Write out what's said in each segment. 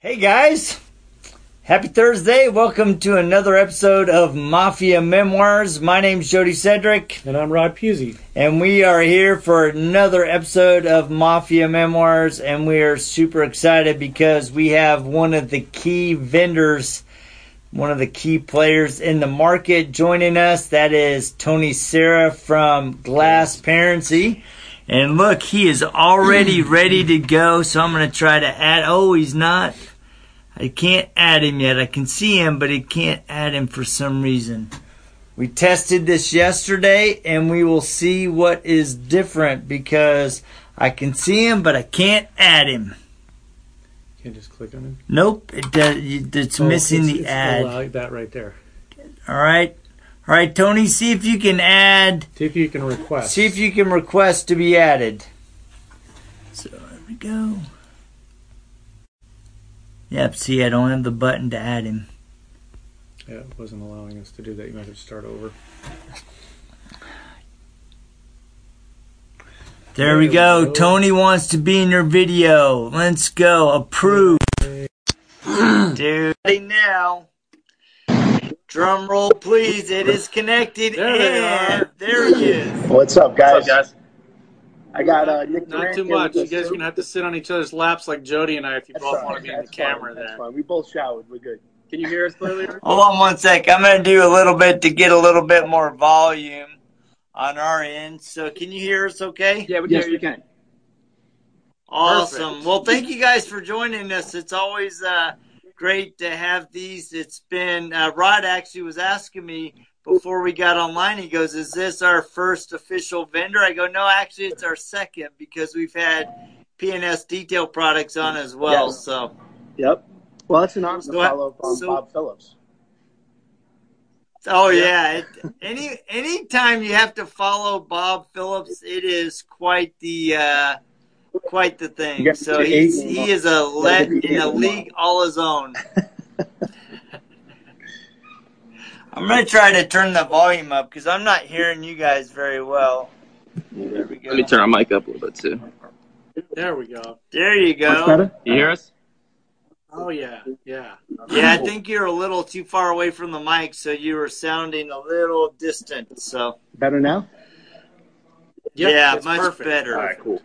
Hey guys, happy Thursday. Welcome to another episode of Mafia Memoirs. My name's Jody Cedric, And I'm Rod Pusey. and we are here for another episode of Mafia Memoirs. And we are super excited because we have one of the key vendors, one of the key players in the market joining us. That is Tony Serra from Glassparency. And look, he is already ready to go. So I'm going to try to add. Oh, he's not. I can't add him yet. I can see him, but I can't add him for some reason. We tested this yesterday and we will see what is different because I can see him, but I can't add him. Can't just click on it. Nope, it does, it's Oh, missing it's- the it's add. Like that right there. All right. All right, Tony, see if you can add, See if you can request. see if you can request to be added. So there we go. Yep, see, I don't have the button to add him. Yeah, it wasn't allowing us to do that. You might have to start over. There we go. go. Tony wants to be in your video. Let's go. Approve. Dude. Now. Drum roll, please. It is connected. There they and are. there he is. What's up, guys? What's up, guys? I got uh, Nick Not Durant too much. You guys are going to have to sit on each other's laps like Jody and I if you That's both fine. want to be in the fine. camera That's there. fine. We both showered. We're good. Can you hear us clearly? Hold on one sec. I'm going to do a little bit to get a little bit more volume on our end. So, can you hear us okay? Yeah, we can. Yes, we you. can. Awesome. Perfect. Well, thank you guys for joining us. It's always uh, great to have these. It's been, uh, Rod actually was asking me before we got online. He goes, Is this our first official vendor? I go, No, actually, it's our second because we've had P&S detail products on as well. Yes. So, Yep. Well, that's an honor to So I- follow um, so- Bob Phillips. oh, yeah. It, any anytime you have to follow Bob Phillips, it is quite the. Uh, Quite the thing. So he's, he is a le- get your in a league all his own. I'm gonna try to turn the volume up because I'm not hearing you guys very well. There we go. Let me turn our mic up a little bit too. There we go. There you Much go. better? You hear us? Oh, yeah. Yeah. Yeah, I think you're a little too far away from the mic, so you were sounding a little distant. So Better now? Yep, yeah, much perfect. better. All right, cool.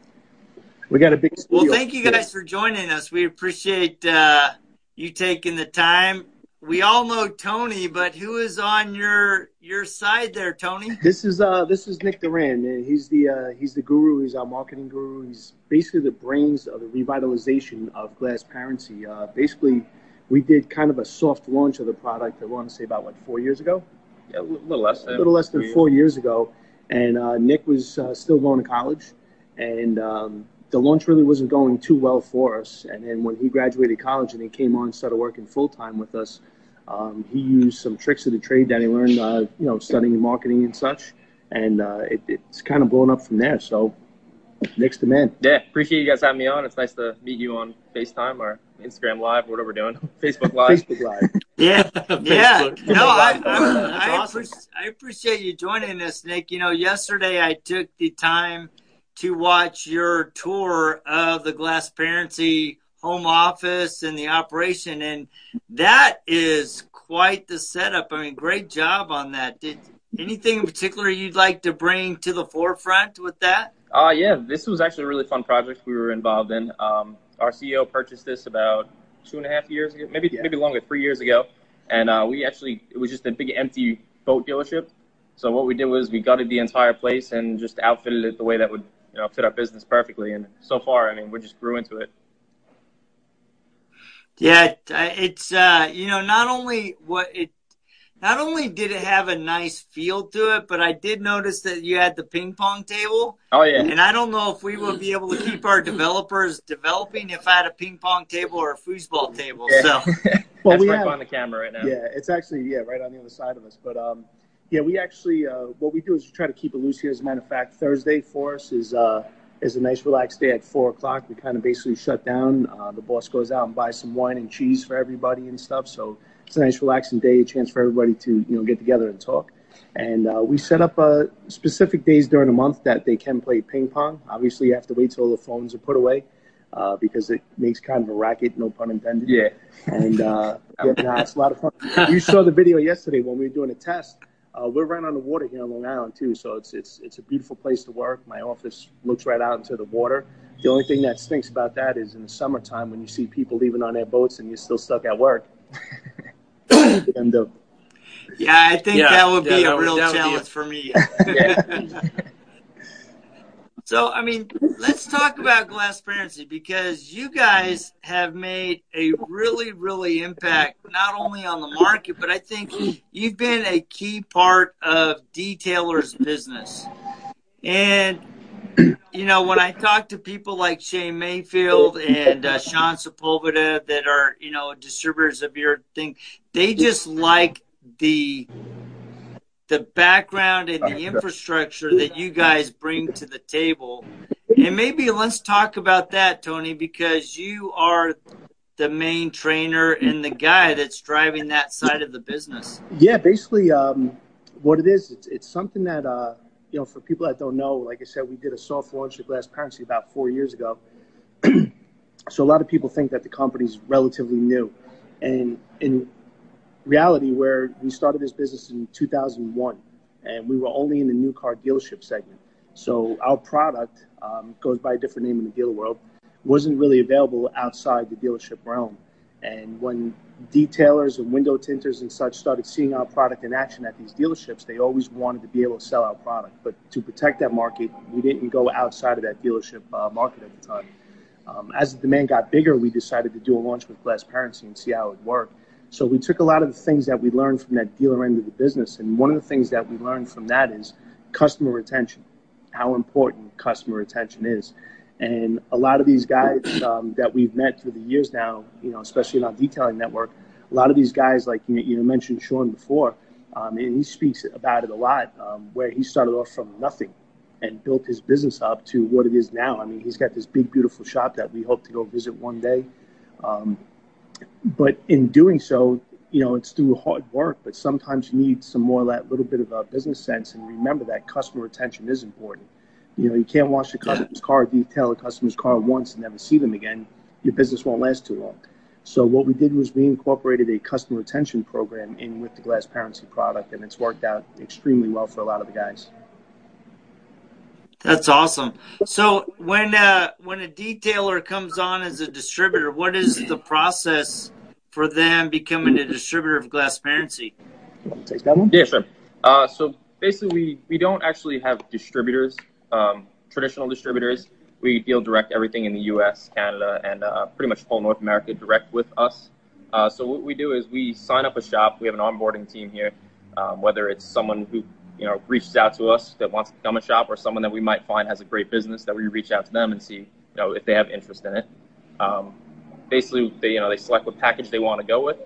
We got a big Well, thank you guys for joining us. We appreciate uh, you taking the time. We all know Tony, but who is on your your side there, Tony? This is uh this is Nick Duran, man. He's the uh, he's the guru. He's our marketing guru. He's basically the brains of the revitalization of Glassparency. Uh, basically, we did kind of a soft launch of the product. I want to say about what four years ago. Yeah, a little less. a little less than four years ago, and uh, Nick was uh, still going to college, and um, the launch really wasn't going too well for us. And then when he graduated college and he came on, and started working full time with us, um, he used some tricks of the trade that he learned, uh, you know, studying marketing and such, and uh, it, it's kind of blown up from there. So Nick's to man. Yeah, appreciate you guys having me on. It's nice to meet you on FaceTime or Instagram Live, whatever we're doing. Facebook Live. Facebook Live. Yeah, yeah. No, I, I, I, awesome. I appreciate you joining us, Nick. You know, yesterday I took the time to watch your tour of the Glassparency home office and the operation, and that is quite the setup. I mean, great job on that. Did anything in particular you'd like to bring to the forefront with that? Uh, yeah, this was actually a really fun project we were involved in. Um, our CEO purchased this about two and a half years ago, maybe Yeah. maybe longer, three years ago, and uh, we actually it was just a big empty boat dealership. So what we did was we gutted the entire place and just outfitted it the way that would you know fit our business perfectly. And so far, I mean, we just grew into it. Yeah, uh, it's uh, you know not only what it, not only did it have a nice feel to it, but I did notice that you had the ping pong table, Oh yeah, and I don't know if we would be able to keep our developers developing if I had a ping pong table or a foosball table. Yeah. So Well, That's we right have- behind the camera right now. Yeah, it's actually yeah right on the other side of us. But um, yeah, we actually uh, what we do is we try to keep it loose here. As a matter of fact, Thursday for us is uh, is a nice relaxed day at four o'clock. We kind of basically shut down. Uh, the boss goes out and buys some wine and cheese for everybody and stuff. So it's a nice relaxing day, a chance for everybody to you know get together and talk. And uh, we set up uh, specific days during the month that they can play ping pong. Obviously, you have to wait till the phones are put away. uh, because it makes kind of a racket, no pun intended. Yeah. And uh, yeah, nah, it's a lot of fun. You saw the video yesterday when we were doing a test. Uh, we're right on the water here on Long Island too, so it's it's it's a beautiful place to work. My office looks right out into the water. The only thing that stinks about that is in the summertime when you see people leaving on their boats and you're still stuck at work. and uh, Yeah, I think Yeah, that would be yeah, a would- real that would be challenge a- for me. So, I mean, let's talk about Glassparency because you guys have made a really, really impact not only on the market, but I think you've been a key part of detailers' business. And, you know, when I talk to people like Shane Mayfield and uh, Sean Sepulveda that are, you know, distributors of your thing, they just like the the background and the infrastructure that you guys bring to the table. And maybe let's talk about that, Tony, because you are the main trainer and the guy that's driving that side of the business. Yeah, basically, um, what it is, it's, it's something that, uh, you know, for people that don't know, like I said, we did a soft launch of Glassparency about four years ago. so a lot of people think that the company's relatively new. And in reality, where we started this business in 2001, and we were only in the new car dealership segment. So our product um, goes by a different name in the dealer world, wasn't really available outside the dealership realm. And when detailers and window tinters and such started seeing our product in action at these dealerships, they always wanted to be able to sell our product. But to protect that market, we didn't go outside of that dealership uh, market at the time. Um, as the demand got bigger, we decided to do a launch with Glassparency and see how it worked. So we took a lot of the things that we learned from that dealer end of the business, and one of the things that we learned from that is customer retention, how important customer retention is. And a lot of these guys um, that we've met through the years now, you know, especially in our detailing network, a lot of these guys, like you, you mentioned Sean before, um, and he speaks about it a lot, um, where he started off from nothing and built his business up to what it is now. I mean, he's got this big, beautiful shop that we hope to go visit one day. Um, but in doing so, you know, it's through hard work, but sometimes you need some more of that little bit of a business sense and remember that customer retention is important. You know, you can't wash a customer's car, detail a customer's car once and never see them again. Your business won't last too long. So what we did was we incorporated a customer retention program in with the Glassparency product, and it's worked out extremely well for a lot of the guys. That's awesome. So when uh, when a detailer comes on as a distributor, what is the process for them becoming a distributor of Glassparency? Take that one? Yeah, sure. Uh, so basically, we, we don't actually have distributors, um, traditional distributors. We deal direct everything in the U.S., Canada, and uh, pretty much full North America direct with us. Uh, so what we do is we sign up a shop. We have an onboarding team here, um, whether it's someone who you know reaches out to us that wants to become a shop, or someone that we might find has a great business that we reach out to them and see you know if they have interest in it. Um, basically, they you know they select what package they want to go with,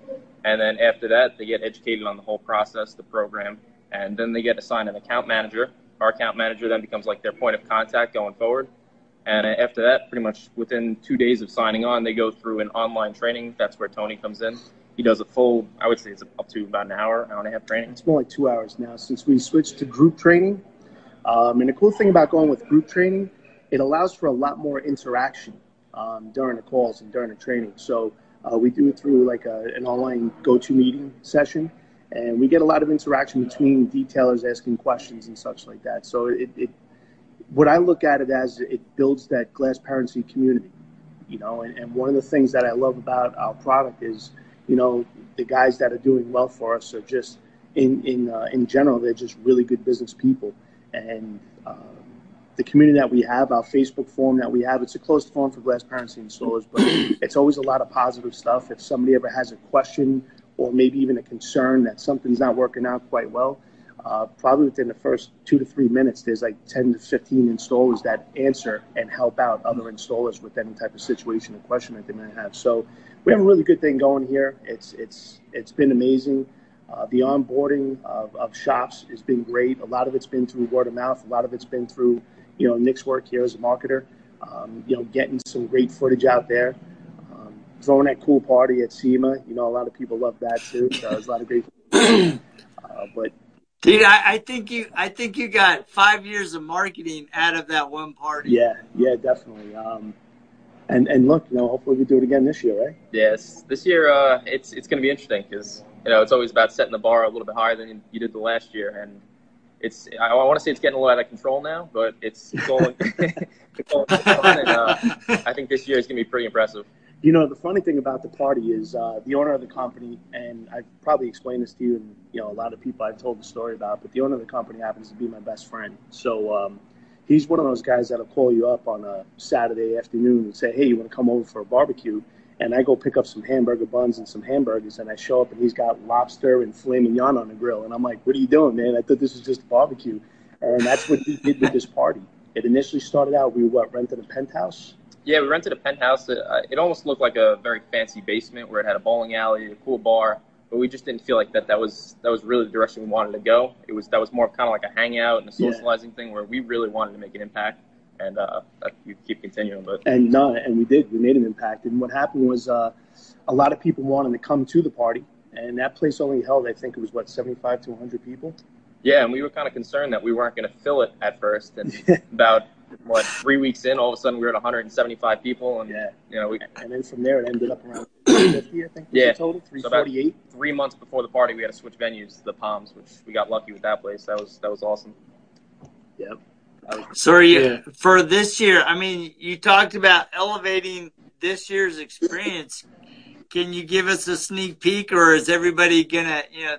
and then after that they get educated on the whole process, the program, and then they get assigned an account manager. Our account manager then becomes like their point of contact going forward. And after that, pretty much within two days of signing on, they go through an online training. That's where Tony comes in. He does a full, I would say it's up to about an hour, hour and a half training. It's more like two hours now since we switched to group training. Um, and the cool thing about going with group training, it allows for a lot more interaction um, during the calls and during the training. So uh, we do it through like a, an online go-to meeting session, and we get a lot of interaction between detailers asking questions and such like that. So it, it what I look at it as, it builds that Glassparency community, you know. And, and one of the things that I love about our product is, you know, the guys that are doing well for us are just in in uh, in general, they're just really good business people, and uh, the community that we have, our Facebook forum that we have, it's a closed forum for Glassparency installers, but it's always a lot of positive stuff. If somebody ever has a question or maybe even a concern that something's not working out quite well, uh, probably within the first two to three minutes, there's like 10 to 15 installers that answer and help out other installers with any type of situation or question that they may have. So we have a really good thing going here. It's it's it's been amazing. Uh, the onboarding of, of shops has been great. A lot of it's been through word of mouth. A lot of it's been through, you know, Nick's work here as a marketer. Um, you know, getting some great footage out there. Um, throwing that cool party at SEMA. You know, a lot of people love that too. So there's a lot of great. uh, but Dude, I, I think you I think you got five years of marketing out of that one party. Yeah, yeah, definitely. Um, And and look, you know, hopefully we do it again this year, right? Yes, this year uh, it's it's going to be interesting because you know it's always about setting the bar a little bit higher than you did the last year, and it's I, I want to say it's getting a little out of control now, but it's it's all, it's all fun, and uh, I think this year is going to be pretty impressive. You know, the funny thing about the party is uh, the owner of the company, and I've probably explained this to you, and you know, a lot of people I've told the story about, but the owner of the company happens to be my best friend. So um, he's one of those guys that'll call you up on a Saturday afternoon and say, "Hey, you want to come over for a barbecue?" And I go pick up some hamburger buns and some hamburgers, and I show up, and he's got lobster and filet on the grill, and I'm like, "What are you doing, man? I thought this was just a barbecue." And that's what he did with this party. It initially started out we what rented a penthouse yeah, we rented a penthouse. It, uh, it almost looked like a very fancy basement where it had a bowling alley, a cool bar, but we just didn't feel like that. That was that was really the direction we wanted to go. It was that was more kind of like a hangout and a socializing yeah. thing where we really wanted to make an impact, and uh, you keep continuing. But and no, and we did. We made an impact. And what happened was uh, a lot of people wanted to come to the party, and that place only held, I think it was what seventy five to one hundred people. Yeah, and we were kind of concerned that we weren't going to fill it at first, and about what three weeks in, all of a sudden we were at 175 people, and yeah, you know, we, and then from there it ended up around 50, I think. Yeah, total 348. So three months before the party, we had to switch venues, the Palms, which we got lucky with that place. That was that was awesome. Yep. So are you, yeah. for this year, I mean, you talked about elevating this year's experience. Can you give us a sneak peek, or is everybody gonna, you know,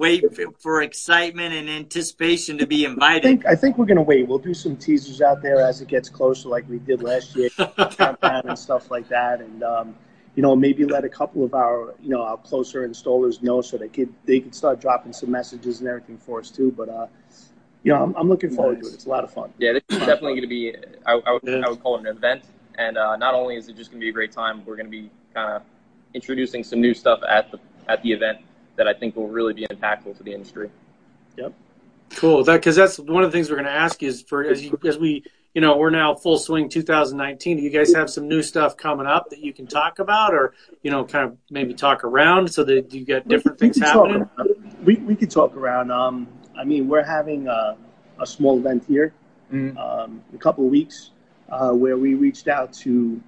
wait for excitement and anticipation to be invited? I think, I think we're going to wait. We'll do some teasers out there as it gets closer, like we did last year, countdown and stuff like that, and um, you know maybe let a couple of our you know our closer installers know so they could they could start dropping some messages and everything for us too. But uh, you know I'm, I'm looking forward nice. to it. It's a lot of fun. Yeah, this is definitely going to be. I, I, would, I would call it an event, and uh, not only is it just going to be a great time, we're going to be kind of introducing some new stuff at the at the event that I think will really be impactful to the industry. Yep. Cool. That because that's one of the things we're going to ask is for as you, as we you know we're now full swing 2019. Do you guys have some new stuff coming up that you can talk about, or you know, kind of maybe talk around so that you get different we, things we happening? We we could talk around. Um, I mean, we're having a, a small event here mm-hmm. um, a couple of weeks uh, where we reached out to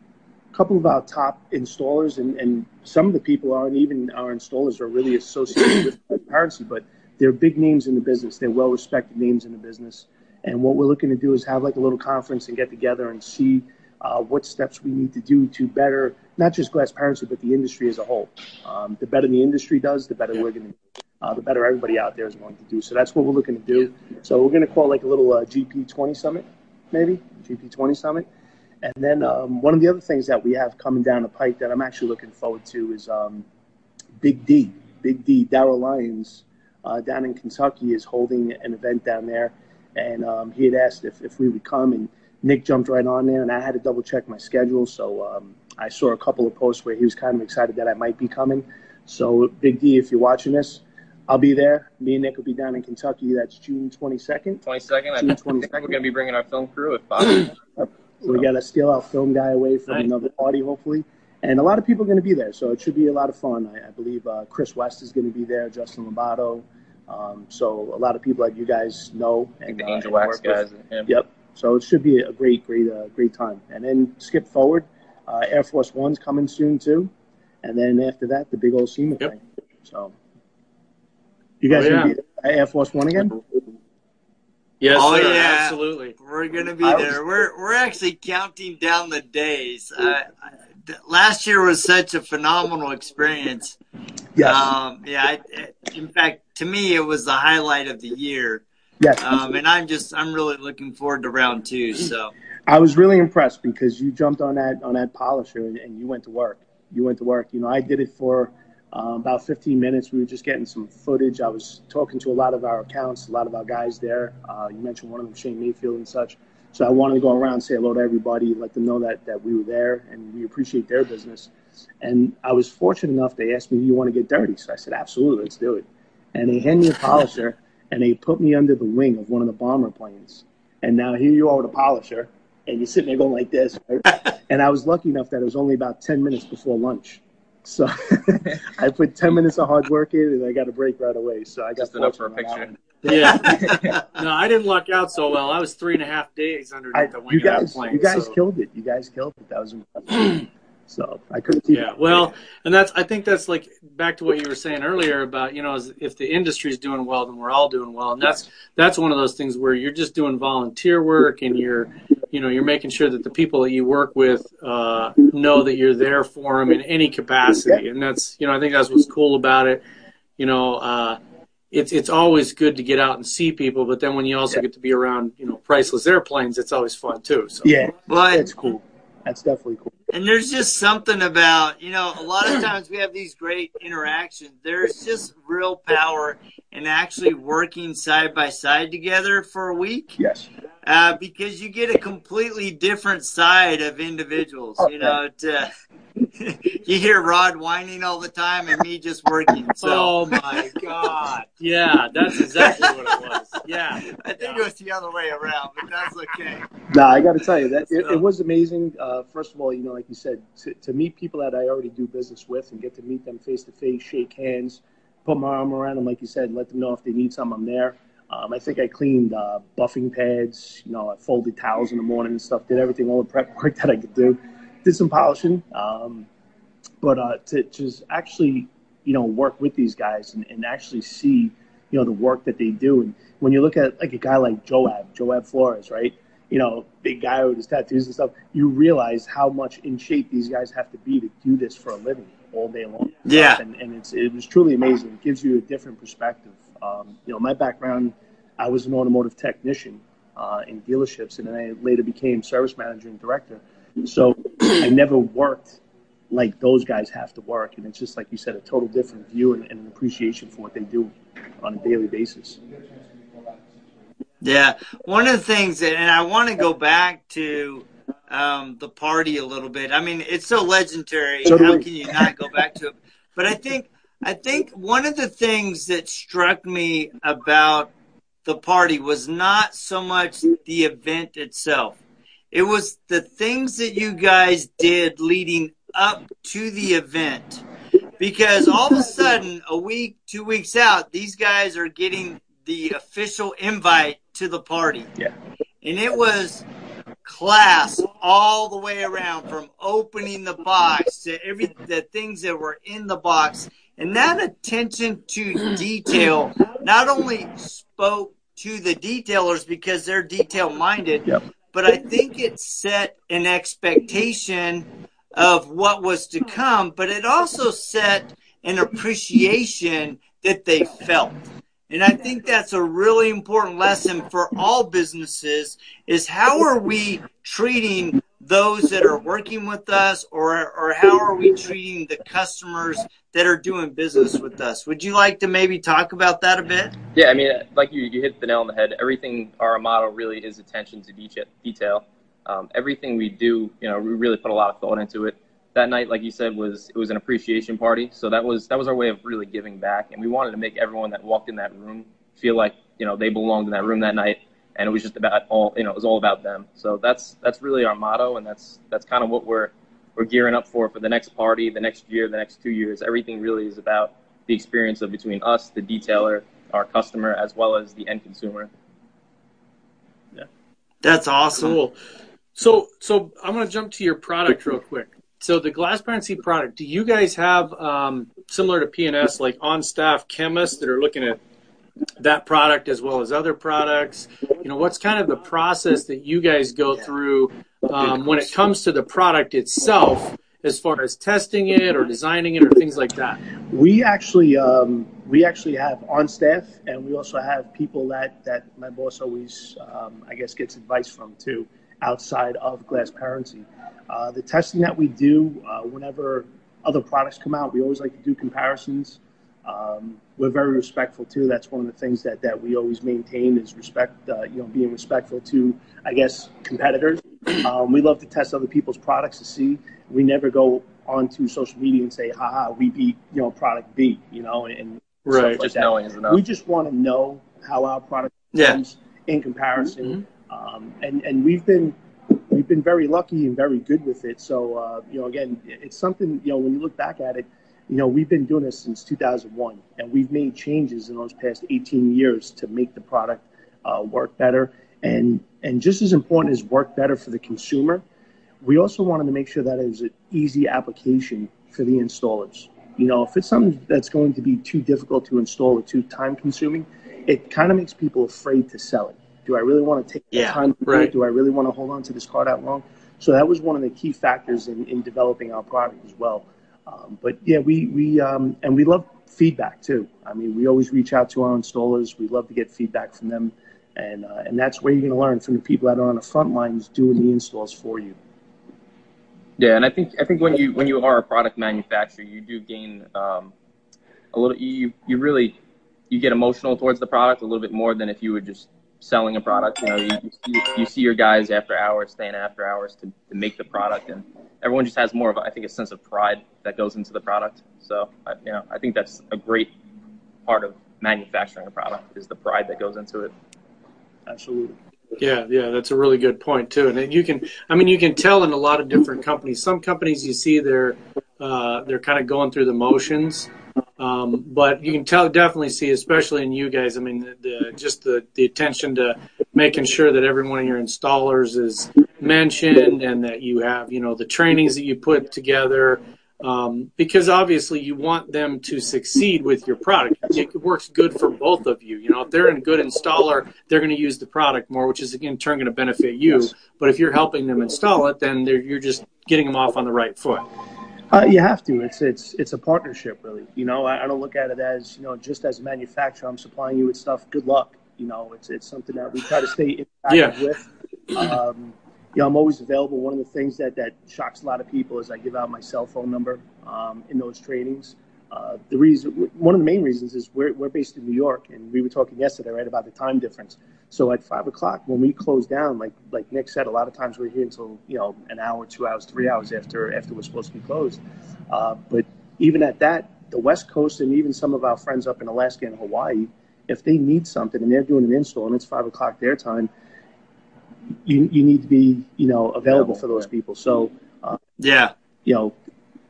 a couple of our top installers, and, and some of the people aren't even our installers are really associated with transparency, but they're big names in the business. They're well respected names in the business. And what we're looking to do is have like a little conference and get together and see uh, what steps we need to do to better not just Glassparency, but the industry as a whole. Um, the better the industry does, the better we're going to, uh, the better everybody out there is going to do. So that's what we're looking to do. So we're going to call like a little uh, GP20 summit, maybe GP20 summit. And then um, one of the other things that we have coming down the pike that I'm actually looking forward to is um, Big D. Big D, Darrell Lyons, uh, down in Kentucky, is holding an event down there. And um, he had asked if, if we would come, and Nick jumped right on there, and I had to double check my schedule. So um, I saw a couple of posts where he was kind of excited that I might be coming. So, Big D, if you're watching this, I'll be there. Me and Nick will be down in Kentucky. That's June 22nd. 22nd. June 22nd. I think we're going to be bringing our film crew if possible. So we got to steal our film guy away from nice. another party, hopefully. And a lot of people are going to be there, so it should be a lot of fun. I, I believe uh, Chris West is going to be there, Justin Lobato. Um, so a lot of people that you guys know and the uh, Angelwax guys. Yeah. Yep. So it should be a great, great, uh, great time. And then skip forward, uh, Air Force One's coming soon too, and then after that, the big old SEMA yep. thing. So you guys oh, yeah. gonna be Air Force One again? Yes, oh, sir, yeah. absolutely. We're gonna be there. We're we're actually counting down the days. Uh, last year was such a phenomenal experience. Yes. Um, yeah. I, in fact, to me, it was the highlight of the year. Yes. Um, and I'm just I'm really looking forward to round two. So. I was really impressed because you jumped on that on that polisher and, and you went to work. You went to work. You know, I did it for uh, about 15 minutes. We were just getting some footage. I was talking to a lot of our accounts, a lot of our guys there. Uh, you mentioned one of them, Shane Mayfield and such. So I wanted to go around, say hello to everybody, let them know that, that we were there and we appreciate their business. And I was fortunate enough, they asked me, do you want to get dirty? So I said, absolutely, let's do it. And they handed me a polisher and they put me under the wing of one of the bomber planes. And now here you are with a polisher and you're sitting there going like this. Right? and I was lucky enough that it was only about 10 minutes before lunch. So I put 10 minutes of hard work in and I got a break right away. So I got Just enough for a picture. Yeah. no, I didn't luck out so well. I was three and a half days underneath I, the wing you guys, plane. you guys so. killed it. You guys killed it. That was impressive. so I couldn't see. Yeah, well, and that's I think that's like back to what you were saying earlier about you know is if the industry's doing well, then we're all doing well, and that's that's one of those things where you're just doing volunteer work and you're you know you're making sure that the people that you work with uh, know that you're there for them in any capacity, and that's you know I think that's what's cool about it. You know, uh, it's it's always good to get out and see people, but then when you also Yeah. get to be around you know priceless airplanes, it's always fun too. So Yeah, But that's cool. That's definitely cool. And there's just something about, you know, a lot of times we have these great interactions. There's just real power in actually working side by side together for a week Yes. uh, because you get a completely different side of individuals. You know, to, you hear Rod whining all the time and me just working. So Oh my God! Yeah, that's exactly what it was. Yeah, I think it was the other way around, but that's okay. No, I got to tell you that it, So- it was amazing. Uh, first of all, you know, like you said, to, to meet people that I already do business with and get to meet them face to face, shake hands, put my arm around them, like you said, let them know if they need something, I'm there. Um, I think I cleaned uh, buffing pads, you know, I folded towels in the morning and stuff, did everything, all the prep work that I could do, did some polishing. Um, but uh, to just actually, you know, work with these guys and, and actually see, you know, the work that they do. And when you look at like a guy like Joab, Joab Flores, right? You know, big guy with his tattoos and stuff, you realize how much in shape these guys have to be to do this for a living all day long. Yeah. And, and it's, it was truly amazing. It gives you a different perspective. Um, you know, my background, I was an automotive technician uh, in dealerships, and then I later became service manager and director. So I never worked like those guys have to work. And it's just, like you said, a total different view and, and an appreciation for what they do on a daily basis. Yeah, one of the things that, and I want to go back to um, the party a little bit. I mean, it's so legendary. So How can you not go back to it? But I think, I think one of the things that struck me about the party was not so much the event itself. It was the things that you guys did leading up to the event. Because all of a sudden, a week, two weeks out, these guys are getting the official invite to the party. Yeah. And it was class all the way around from opening the box to every the things that were in the box. And that attention to detail not only spoke to the detailers because they're detail minded, Yep. But I think it set an expectation of what was to come, but it also set an appreciation that they felt. And I think that's a really important lesson for all businesses is how are we treating those that are working with us or, or how are we treating the customers that are doing business with us? Would you like to maybe talk about that a bit? Yeah, I mean, like you, you hit the nail on the head. Everything, our motto really is attention to detail. detail. Um, everything we do, you know, we really put a lot of thought into it. That night, like you said, was it was an appreciation party. So that was that was our way of really giving back, and we wanted to make everyone that walked in that room feel like you know they belonged in that room that night, and it was just about all you know it was all about them. So that's that's really our motto, and that's that's kind of what we're we're gearing up for for the next party, the next year, the next two years. Everything really is about the experience of between us, the detailer, our customer, as well as the end consumer. Yeah. That's awesome. Cool. So, so I'm going to jump to your product real quick. So the glass Glassparency product, do you guys have um, similar to P&S, like on-staff chemists that are looking at that product as well as other products? You know, what's kind of the process that you guys go through um, when it comes to the product itself, as far as testing it or designing it or things like that? We actually um, we actually have on staff, and we also have people that that my boss always um, I guess gets advice from too outside of Glassparency. Uh, the testing that we do uh, whenever other products come out, we always like to do comparisons. Um, we're very respectful too. That's one of the things that, that we always maintain is respect. Uh, you know, being respectful to, I guess, competitors. Um, we love to test other people's products to see. We never go onto social media and say, "Ha ha, we beat you know product B," you know, and Right. like Just that. knowing is enough. We just want to know how our product Yeah. in comparison, um, and and we've been we've been very lucky and very good with it. So uh, you know, again, it's something you know when you look back at it, you know, we've been doing this since 2001, and we've made changes in those past 18 years to make the product uh, work better. And and just as important as work better for the consumer, we also wanted to make sure that it was an easy application for the installers. You know, if it's something that's going to be too difficult to install or too time consuming, it kind of makes people afraid to sell it. Do I really want to take yeah, the time to right. do? Do I really want to hold on to this car that long? So that was one of the key factors in, in developing our product as well. Um, but yeah, we we um, and we love feedback too. I mean, we always reach out to our installers. We love to get feedback from them, and uh, and that's where you're going to learn from the people that are on the front lines doing the installs for you. Yeah, and I think I think when you when you are a product manufacturer, you do gain um, a little. You you really you get emotional towards the product a little bit more than if you were just selling a product. You know, you, you, see your guys after hours, staying after hours to, to make the product, and everyone just has more of, I think, a sense of pride that goes into the product. So, I, you know, I think that's a great part of manufacturing a product is the pride that goes into it. Absolutely. Yeah, yeah, that's a really good point too. And you can, I mean, you can tell in a lot of different companies. Some companies you see they're uh, they're kind of going through the motions, um, but you can tell definitely see, especially in you guys. I mean, the, the, just the the attention to making sure that every one of your installers is mentioned and that you have you know the trainings that you put together um, because obviously you want them to succeed with your product. It works good for both of you. You know, if they're a good installer, they're going to use the product more, which is in turn going to benefit you. But if you're helping them install it, then you're just getting them off on the right foot. Uh, you have to. It's it's it's a partnership, really. You know, I, I, don't look at it as you know just as a manufacturer. I'm supplying you with stuff. Good luck. You know, it's it's something that we try to stay interactive yeah. with. Um, you know, I'm always available. One of the things that, that shocks a lot of people is I give out my cell phone number um, in those trainings. Uh, the reason, one of the main reasons is we're, we're based in New York, and we were talking yesterday, right, about the time difference. So at five o'clock, when we close down, like like Nick said, a lot of times we're here until you know an hour, two hours, three hours after after we're supposed to be closed. Uh, but even at that, the West Coast and even some of our friends up in Alaska and Hawaii, if they need something and they're doing an install and it's five o'clock their time, you you need to be you know available for those people. So uh, yeah, you know,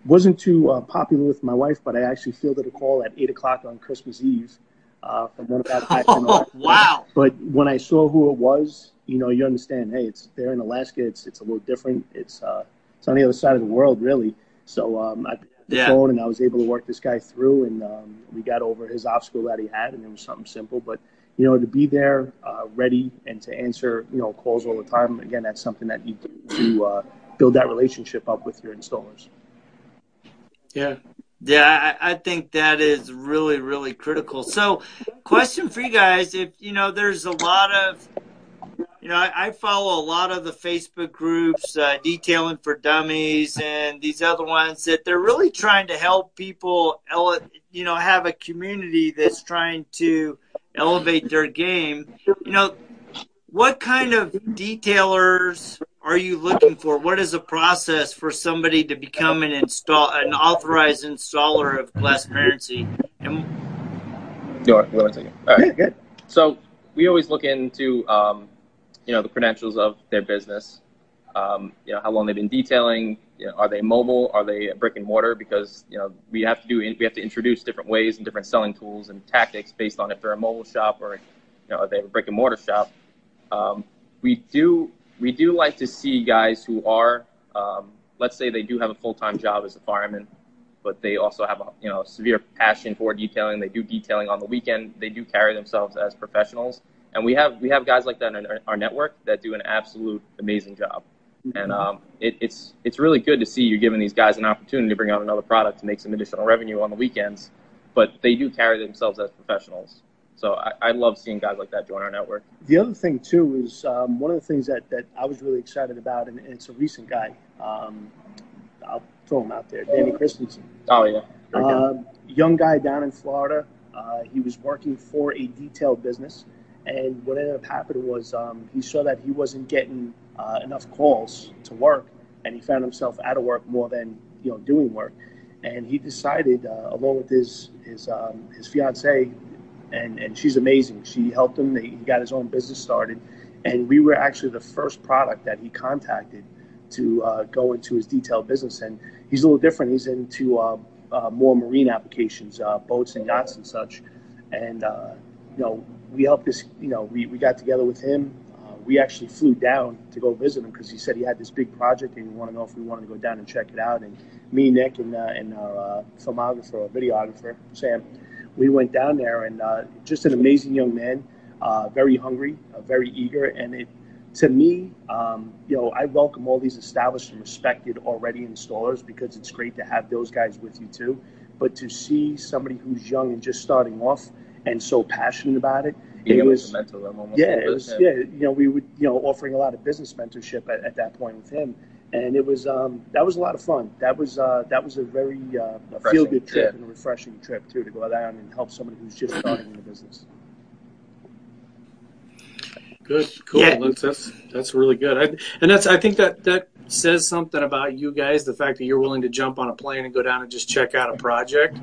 wasn't too uh, popular with my wife, but I actually fielded a call at eight o'clock on Christmas Eve uh, from one of our guys. Oh, wow! But when I saw who it was, you know, you understand. Hey, it's there in Alaska. It's it's a little different. It's uh, it's on the other side of the world, really. So um, I the yeah. phone and I was able to work this guy through, and um, we got over his obstacle that he had, and it was something simple, but you know, to be there, uh, ready, and to answer, you know, calls all the time. Again, that's something that you do to uh, build that relationship up with your installers. Yeah. Yeah, I, I think that is really, really critical. So, question for you guys: If you know, there's a lot of, you know, I, I follow a lot of the Facebook groups, uh, detailing for dummies, and these other ones that they're really trying to help people, you know, have a community that's trying to elevate their game. You know, what kind of detailers are you looking for? What is a process for somebody to become an install an authorized installer of Glassparency? And you want, you want to take it? All right. good. So we always look into um, you know the credentials of their business. Um, you know how long they've been detailing. You know, are they mobile? Are they brick and mortar? Because you know we have to do we have to introduce different ways and different selling tools and tactics based on if they're a mobile shop or you know if they have a brick and mortar shop. Um, we do we do like to see guys who are um, let's say they do have a full time job as a fireman, but they also have a you know severe passion for detailing. They do detailing on the weekend. They do carry themselves as professionals, and we have we have guys like that in our, our network that do an absolute amazing job. And um, it, it's it's really good to see you giving these guys an opportunity to bring out another product to make some additional revenue on the weekends. But they do carry themselves as professionals. So I, I love seeing guys like that join our network. The other thing too is um, one of the things that, that I was really excited about, and, and it's a recent guy. Um, I'll throw him out there, Danny Christensen. Oh yeah, uh, young guy down in Florida. Uh, he was working for a detail business, and what ended up happening was um, he saw that he wasn't getting uh, enough calls to work, and he found himself out of work more than you know doing work. And he decided, uh, along with his his um, his fiance, and and she's amazing. She helped him. He got his own business started, and we were actually the first product that he contacted to uh, go into his detail business. And he's a little different. He's into uh, uh, more marine applications, uh, boats and yachts and such. And uh, you know, we helped this. You know, we, we got together with him. Uh, we actually flew down to go visit him because he said he had this big project and he wanted to know if we wanted to go down and check it out. And me, Nick, and, and our filmographer or videographer, Sam, we went down there and uh, just an amazing young man, uh, very hungry, uh, very eager. And it, to me, um, you know, I welcome all these established and respected already installers because it's great to have those guys with you too. But to see somebody who's young and just starting off and so passionate about it, Being it was to mentor yeah, it was yeah. You know, we would you know offering a lot of business mentorship at, at that point with him, and it was um, that was a lot of fun. That was uh, that was a very uh, feel good trip yeah. and a refreshing trip too to go down and help somebody who's just starting in the business. Good, cool. Yeah. That's, that's that's really good. I, and that's I think that that says something about you guys. The fact that you're willing to jump on a plane and go down and just check out a project.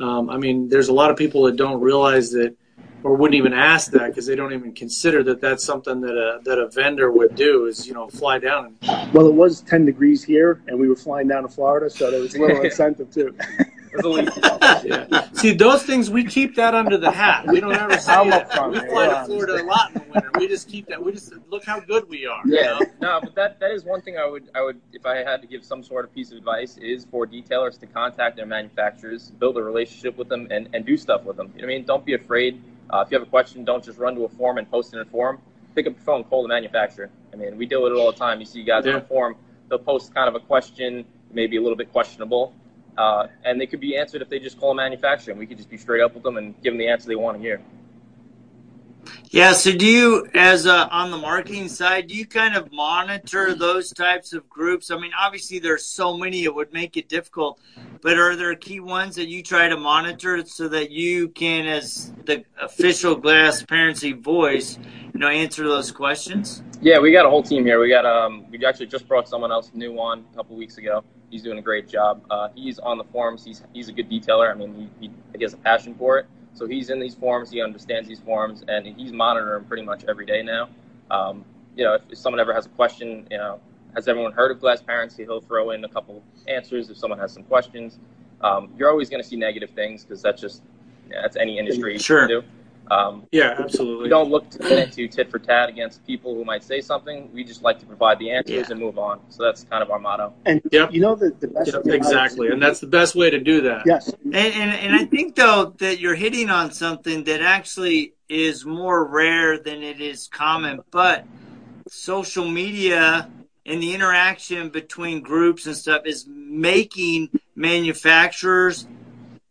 Um, I mean, there's a lot of people that don't realize that, or wouldn't even ask that because they don't even consider that that's something that a that a vendor would do. Is you know fly down and Well, it was 10 degrees here, and we were flying down to Florida, so there was a little incentive too. Yeah. See, those things we keep that under the hat. We don't ever say I'm that. upfront, We fly to. Florida a lot in the winter. We just keep that. We just look how good we are. you Yeah, know? no, but that that is one thing I would I would if I had to give some sort of piece of advice is for detailers to contact their manufacturers, build a relationship with them, and, and do stuff with them. You know what I mean? Don't be afraid. Uh, if you have a question, don't just run to a forum and post it in a forum. Pick up your phone, call the manufacturer. I mean, we deal with it all the time. You see guys on a the forum, they'll post kind of a question, maybe a little bit questionable, uh, and they could be answered if they just call a manufacturer, and we could just be straight up with them and give them the answer they want to hear. Yeah. So do you, as uh, on the marketing side, do you kind of monitor those types of groups? I mean, obviously there's so many it would make it difficult, but are there key ones that you try to monitor so that you can, as the official Glassparency voice, you know, answer those questions? Yeah, we got a whole team here. We got um, we actually just brought someone else new on a couple weeks ago. He's doing a great job. Uh, he's on the forums. He's he's a good detailer. I mean, he, he, he has a passion for it. So he's in these forums. He understands these forums, and he's monitoring pretty much every day now. Um, you know, if, if someone ever has a question, you know, has everyone heard of Glassparency? He'll throw in a couple answers if someone has some questions. Um, you're always going to see negative things because that's just yeah, that's any industry Sure. Do. Um, Yeah, we don't look to get into tit for tat against people who might say something. We just like to provide the answers Yeah. and move on. So that's kind of our motto. And Yep. you know the, the best Yep, thing about it- exactly, and that's the best way to do that. yes, And, and and I think though that you're hitting on something that actually is more rare than it is common, but social media and the interaction between groups and stuff is making manufacturers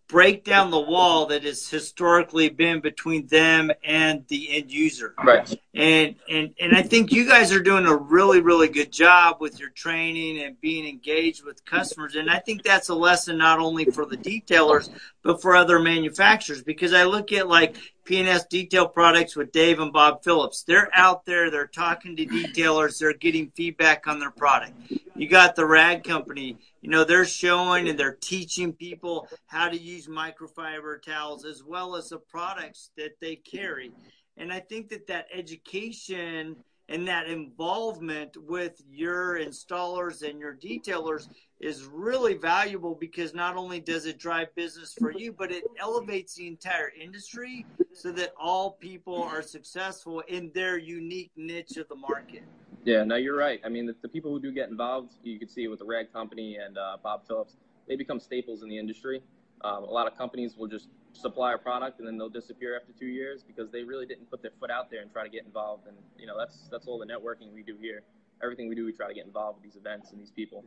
break down the wall that has historically been between them and the end user. Right. And and and I think you guys are doing a really really good job with your training and being engaged with customers. And I think that's a lesson not only for the detailers but for other manufacturers because I look at like P&S Detail Products with Dave and Bob Phillips. They're out there, they're talking to detailers, they're getting feedback on their product. You got the Rag Company, you know, they're showing and they're teaching people how to use microfiber towels as well as the products that they carry. And I think that that education and that involvement with your installers and your detailers is really valuable because not only does it drive business for you, but it elevates the entire industry so that all people are successful in their unique niche of the market. Yeah, no, you're right. I mean, the, the people who do get involved, you can see it with the Rag Company and uh, Bob Phillips, they become staples in the industry. Um, a lot of companies will just supply a product and then they'll disappear after two years because they really didn't put their foot out there and try to get involved. And you know, that's that's all the networking we do here. Everything we do, we try to get involved with these events and these people.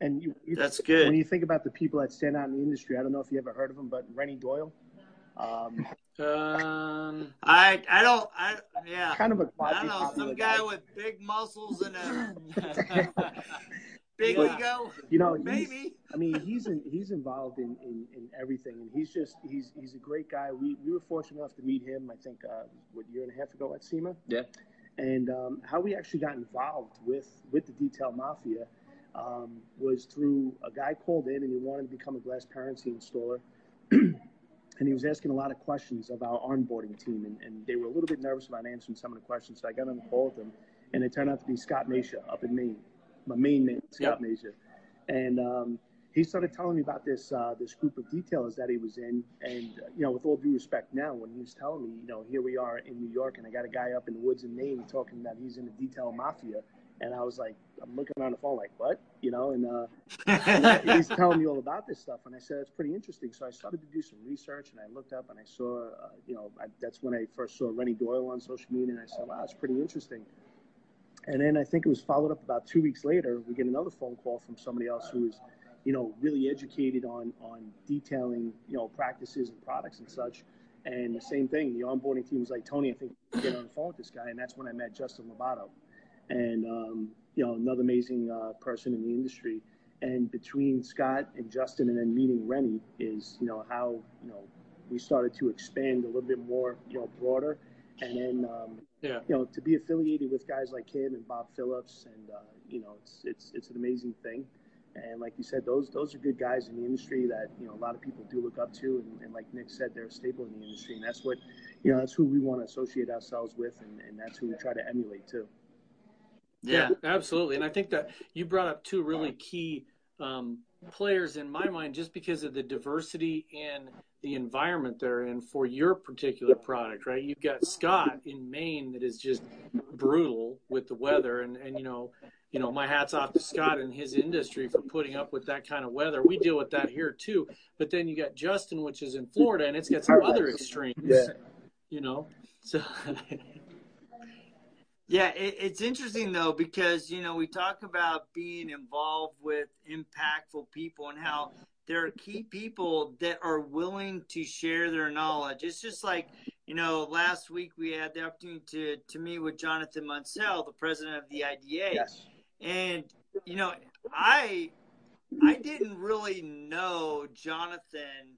and you, you, That's good. when you think about the people that stand out in the industry, I don't know if you ever heard of them, but Renny Doyle, um, Um, I I don't I yeah. kind of a I don't know, quasi-popular some guy with big muscles and a big But- ego, you know, maybe. I mean, he's in, he's involved in, in, in everything, and he's just he's he's a great guy. We we were fortunate enough to meet him. I think uh, what year and a half ago at SEMA. Yeah. And um, how we actually got involved with with the Detail Mafia um, was through a guy called in and he wanted to become a Glassparency installer. And he was asking a lot of questions of our onboarding team, and, and they were a little bit nervous about answering some of the questions. So I got on the call with them, and it turned out to be Scott Masha up in Maine, my main man, Scott Masha. And um, he started telling me about this uh, this group of detailers that he was in, and uh, you know, with all due respect, now when he was telling me, you know, here we are in New York, and I got a guy up in the woods in Maine talking that he's in the detail mafia, and I was like, I'm looking on the phone like, what, you know, and uh, he's telling me all about this stuff, and I said it's pretty interesting. So I started to do some research, and I looked up, and I saw, uh, you know, I, that's when I first saw Renny Doyle on social media, and I said, wow, it's pretty interesting. And then I think it was followed up about two weeks later. We get another phone call from somebody else who was you know, really educated on on detailing, you know, practices and products and such. And the same thing, the onboarding team was like, Tony, I think get on the phone with this guy, and that's when I met Justin Lobato, and um, you know, another amazing uh, person in the industry. And between Scott and Justin, and then meeting Renny, is you know how you know we started to expand a little bit more, you know, broader, and then um, yeah. you know to be affiliated with guys like him and Bob Phillips, and uh, you know, it's it's it's an amazing thing. And like you said, those those are good guys in the industry that you know a lot of people do look up to, and, and like Nick said, they're a staple in the industry, and that's what you know that's who we want to associate ourselves with, and, and that's who we try to emulate too. Yeah. yeah, absolutely. And I think that you brought up two really key um, players in my mind, just because of the diversity in the environment they're in for your particular product, right? You've got Scott in Maine that is just brutal with the weather, and and you know you know, my hat's off to Scott and his industry for putting up with that kind of weather. We deal with that here too. But then you got Justin, which is in Florida, and it's got some other extremes. Yeah. You know, so. yeah, it, it's interesting though because you know we talk about being involved with impactful people and how there are key people that are willing to share their knowledge. It's just like, you know, last week we had the opportunity to, to meet with Jonathan Munsell, the president of the IDA. Yes. And you know, I I didn't really know Jonathan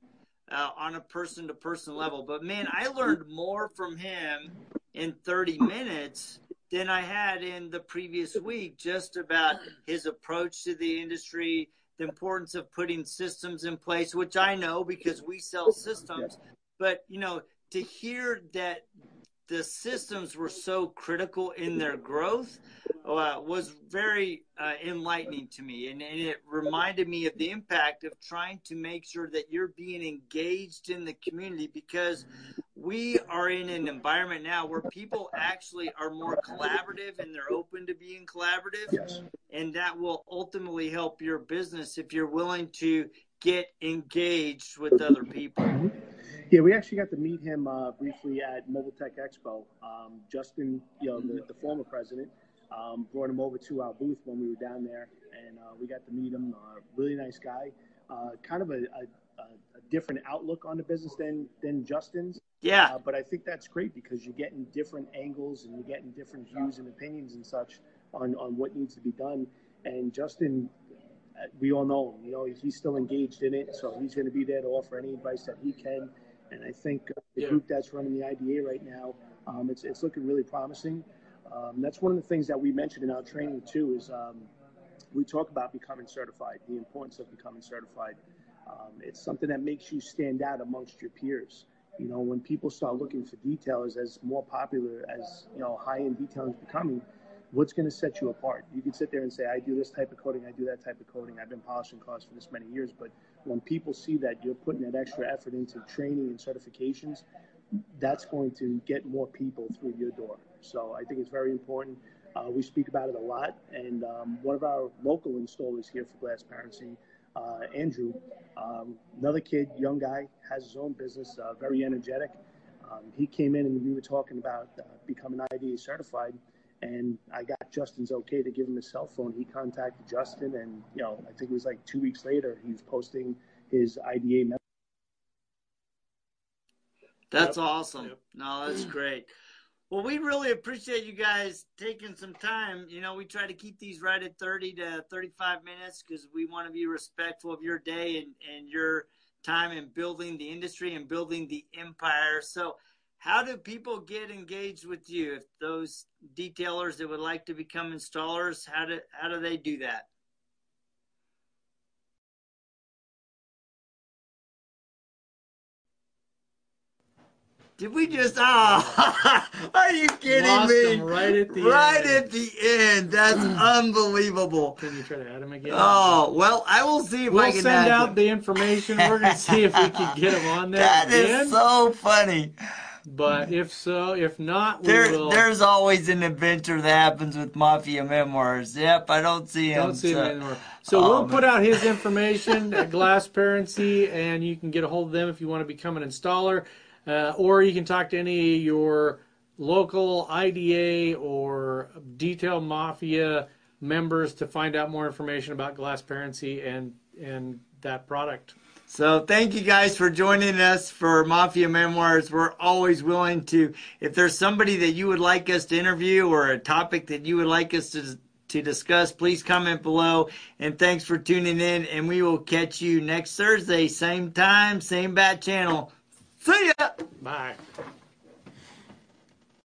uh, on a person to person level, but man, I learned more from him in 30 minutes than I had in the previous week just about his approach to the industry, the importance of putting systems in place, which I know because we sell systems. But, you know, to hear that the systems were so critical in their growth uh, was very uh, enlightening to me. And, and, it reminded me of the impact of trying to make sure that you're being engaged in the community because we are in an environment now where people actually are more collaborative and they're open to being collaborative. Yes. And that will ultimately help your business if you're willing to get engaged with other people. Yeah, we actually got to meet him uh, briefly at Mobile Tech Expo. Um, Justin, you know, the, the former president, um, brought him over to our booth when we were down there, and uh, we got to meet him. Uh, really nice guy. Uh, kind of a, a, a, different outlook on the business than than Justin's. Yeah. Uh, but I think that's great because you're getting different angles and you're getting different views and opinions and such on on what needs to be done. And Justin, uh, we all know him. You know, he's still engaged in it, so he's going to be there to offer any advice that he can. And I think uh, the yeah. group that's running the IDA right now, um, it's it's looking really promising. Um, that's one of the things that we mentioned in our training too. Is um, we talk about becoming certified, the importance of becoming certified. Um, it's something that makes you stand out amongst your peers. You know, when people start looking for detailers as more popular as you know high-end detailing is becoming, what's going to set you apart? You can sit there and say, I do this type of coding, I do that type of coding, I've been polishing cars for this many years. But when people see that you're putting that extra effort into training and certifications, that's going to get more people through your door. So I think it's very important. Uh, we speak about it a lot. And um, one of our local installers here for Glassparency, uh, Andrew, um, another kid, young guy, has his own business, uh, very energetic. Um, he came in and we were talking about uh, becoming IDA certified. And I got Justin's okay to give him his cell phone. He contacted Justin, and you know, I think it was like two weeks later, he was posting his IDA. Message. That's yep. awesome. Yep. No, that's great. Well, we really appreciate you guys taking some time. You know, we try to keep these right at 30 to 35 minutes because we want to be respectful of your day and, and your time in building the industry and building the empire. So, how do people get engaged with you? If those detailers that would like to become installers, how do how do they do that? Did we just? Oh, are you kidding Lost me? him right at the right end. at the end. That's unbelievable. Can you try to add him again? Oh well, I will see if I we'll can send out them. the information. We're going to see if we can get him on there That is so funny. But if so, if not, we There, will. there's always an adventure that happens with Mafia Memoirs. Yep, I don't see him. Don't see him so- anymore. So Oh, we'll man. put out his information at Glassparency, and you can get a hold of them if you want to become an installer, uh, or you can talk to any of your local IDA or Detail Mafia members to find out more information about Glassparency and and that product. So thank you guys for joining us for Mafia Memoirs. We're always willing to, if there's somebody that you would like us to interview or a topic that you would like us to to discuss, please comment below. And thanks for tuning in. And we will catch you next Thursday, same time, same bat channel. See ya. Bye.